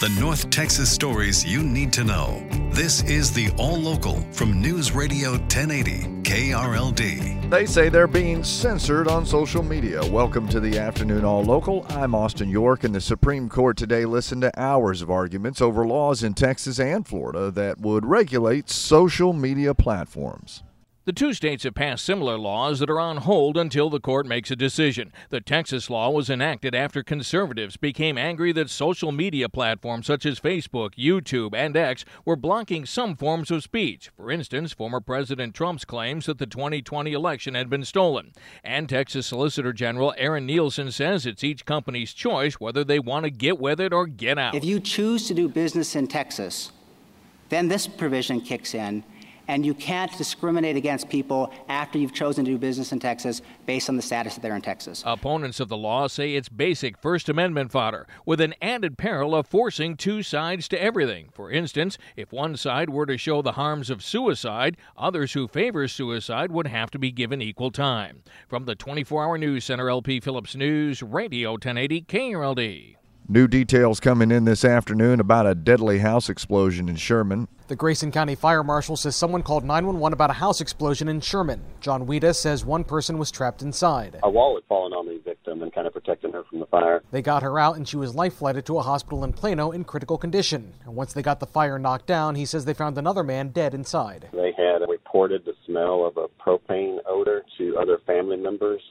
The North Texas stories you need to know. This is the All Local from News Radio 1080 KRLD. They say they're being censored on social media. Welcome to the afternoon All Local. I'm Austin York, and the Supreme Court today listened to hours of arguments over laws in Texas and Florida that would regulate social media platforms. The two states have passed similar laws that are on hold until the court makes a decision. The Texas law was enacted after conservatives became angry that social media platforms such as Facebook, YouTube, and X were blocking some forms of speech. For instance, former President Trump's claims that the 2020 election had been stolen. And Texas Solicitor General Aaron Nielsen says it's each company's choice whether they want to get with it or get out. If you choose to do business in Texas, then this provision kicks in and you can't discriminate against people after you've chosen to do business in Texas based on the status that they're in Texas. Opponents of the law say it's basic First Amendment fodder, with an added peril of forcing two sides to everything. For instance, if one side were to show the harms of suicide, others who favor suicide would have to be given equal time. From the 24 Hour News Center, LP Phillips News, Radio 1080 KRLD. New details coming in this afternoon about a deadly house explosion in Sherman. The Grayson County Fire Marshal says someone called 911 about a house explosion in Sherman. John Weta says one person was trapped inside. A wall had fallen on the victim and kind of protecting her from the fire. They got her out and she was life flighted to a hospital in Plano in critical condition. And once they got the fire knocked down, he says they found another man dead inside. They had reported the smell of a propane odor to other family members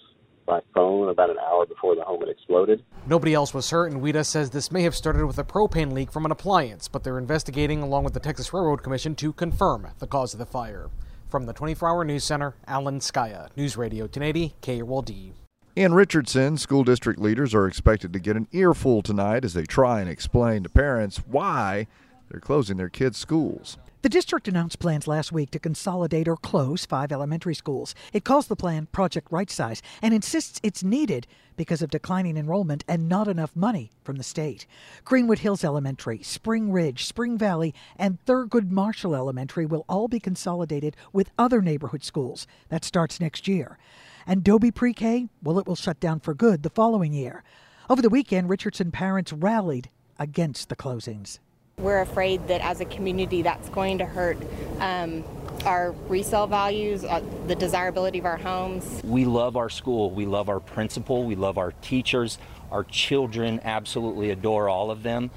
by phone about an hour before the home had exploded. Nobody else was hurt, and WEDA says this may have started with a propane leak from an appliance, but they're investigating along with the Texas Railroad Commission to confirm the cause of the fire. From the 24 Hour News Center, Alan Scaia, News Radio 1080, KRLD. In Richardson, school district leaders are expected to get an earful tonight as they try and explain to parents why they're closing their kids' schools. The district announced plans last week to consolidate or close five elementary schools. It calls the plan Project Right Size and insists it's needed because of declining enrollment and not enough money from the state. Greenwood Hills Elementary, Spring Ridge, Spring Valley, and Thurgood Marshall Elementary will all be consolidated with other neighborhood schools. That starts next year. And Dobie Pre K, well, it will shut down for good the following year. Over the weekend, Richardson parents rallied against the closings. We're afraid that as a community, that's going to hurt um, our resale values, uh, the desirability of our homes. We love our school. We love our principal. We love our teachers. Our children absolutely adore all of them.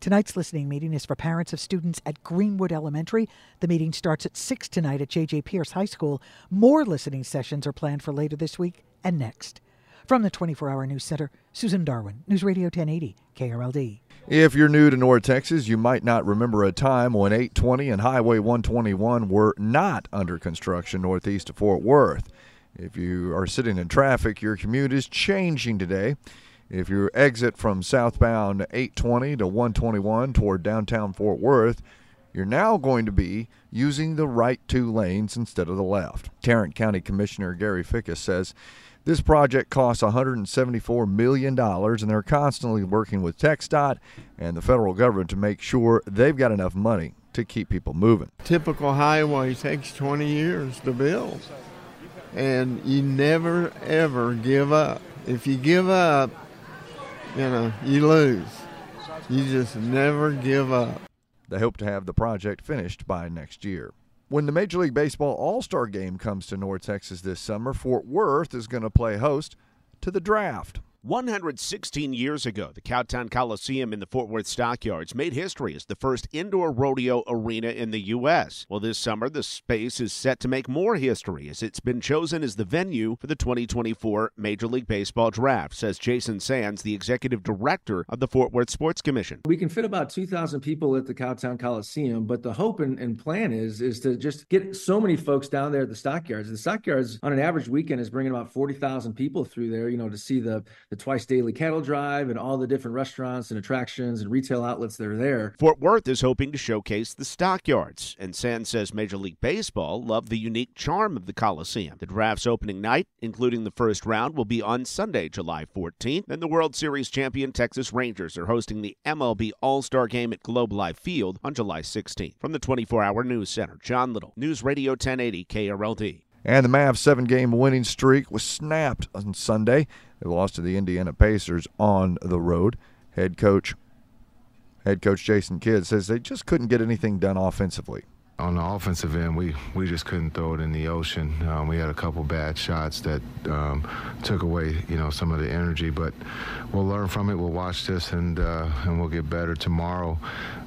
Tonight's listening meeting is for parents of students at Greenwood Elementary. The meeting starts at 6 tonight at J.J. Pierce High School. More listening sessions are planned for later this week and next. From the 24 Hour News Center, Susan Darwin, News Radio 1080, KRLD. If you're new to North Texas, you might not remember a time when 820 and Highway 121 were not under construction northeast of Fort Worth. If you are sitting in traffic, your commute is changing today. If you exit from southbound 820 to 121 toward downtown Fort Worth, you're now going to be using the right two lanes instead of the left. Tarrant County Commissioner Gary Fickes says this project costs $174 million, and they're constantly working with TxDOT and the federal government to make sure they've got enough money to keep people moving. Typical highway takes 20 years to build, and you never ever give up. If you give up, you know, you lose. You just never give up. They hope to have the project finished by next year. When the Major League Baseball All Star game comes to North Texas this summer, Fort Worth is going to play host to the draft. 116 years ago, the Cowtown Coliseum in the Fort Worth Stockyards made history as the first indoor rodeo arena in the U.S. Well, this summer, the space is set to make more history as it's been chosen as the venue for the 2024 Major League Baseball draft, says Jason Sands, the executive director of the Fort Worth Sports Commission. We can fit about 2,000 people at the Cowtown Coliseum, but the hope and, and plan is is to just get so many folks down there at the Stockyards. The Stockyards, on an average weekend, is bringing about 40,000 people through there, you know, to see the, the twice daily cattle drive and all the different restaurants and attractions and retail outlets that are there. Fort Worth is hoping to showcase the stockyards, and Sands says Major League Baseball loved the unique charm of the Coliseum. The draft's opening night, including the first round, will be on Sunday, July 14th, and the World Series champion Texas Rangers are hosting the MLB All Star Game at Globe Life Field on July 16th. From the 24 Hour News Center, John Little, News Radio 1080 KRLD. And the Mavs' seven game winning streak was snapped on Sunday. They lost to the Indiana Pacers on the road. Head coach head coach Jason Kidd says they just couldn't get anything done offensively. On the offensive end, we, we just couldn't throw it in the ocean. Um, we had a couple bad shots that um, took away, you know, some of the energy. But we'll learn from it. We'll watch this and uh, and we'll get better tomorrow.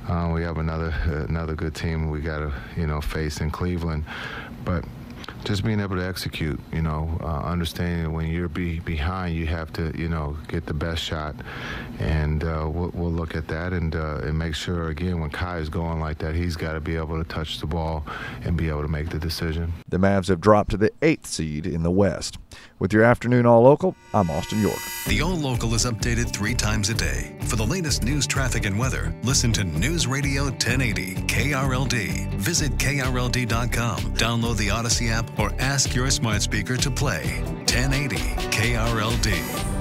Uh, we have another another good team we got to you know face in Cleveland, but just being able to execute, you know, uh, understanding that when you're be behind, you have to, you know, get the best shot, and uh, we'll, we'll, look at that and uh, and make sure again when Kai is going like that, he's got to be able to touch the ball and be able to make the decision. The Mavs have dropped to the eighth seed in the West. With your afternoon All Local, I'm Austin York. The All Local is updated three times a day. For the latest news, traffic, and weather, listen to News Radio 1080 KRLD. Visit KRLD.com, download the Audacy app, or ask your smart speaker to play 1080 KRLD.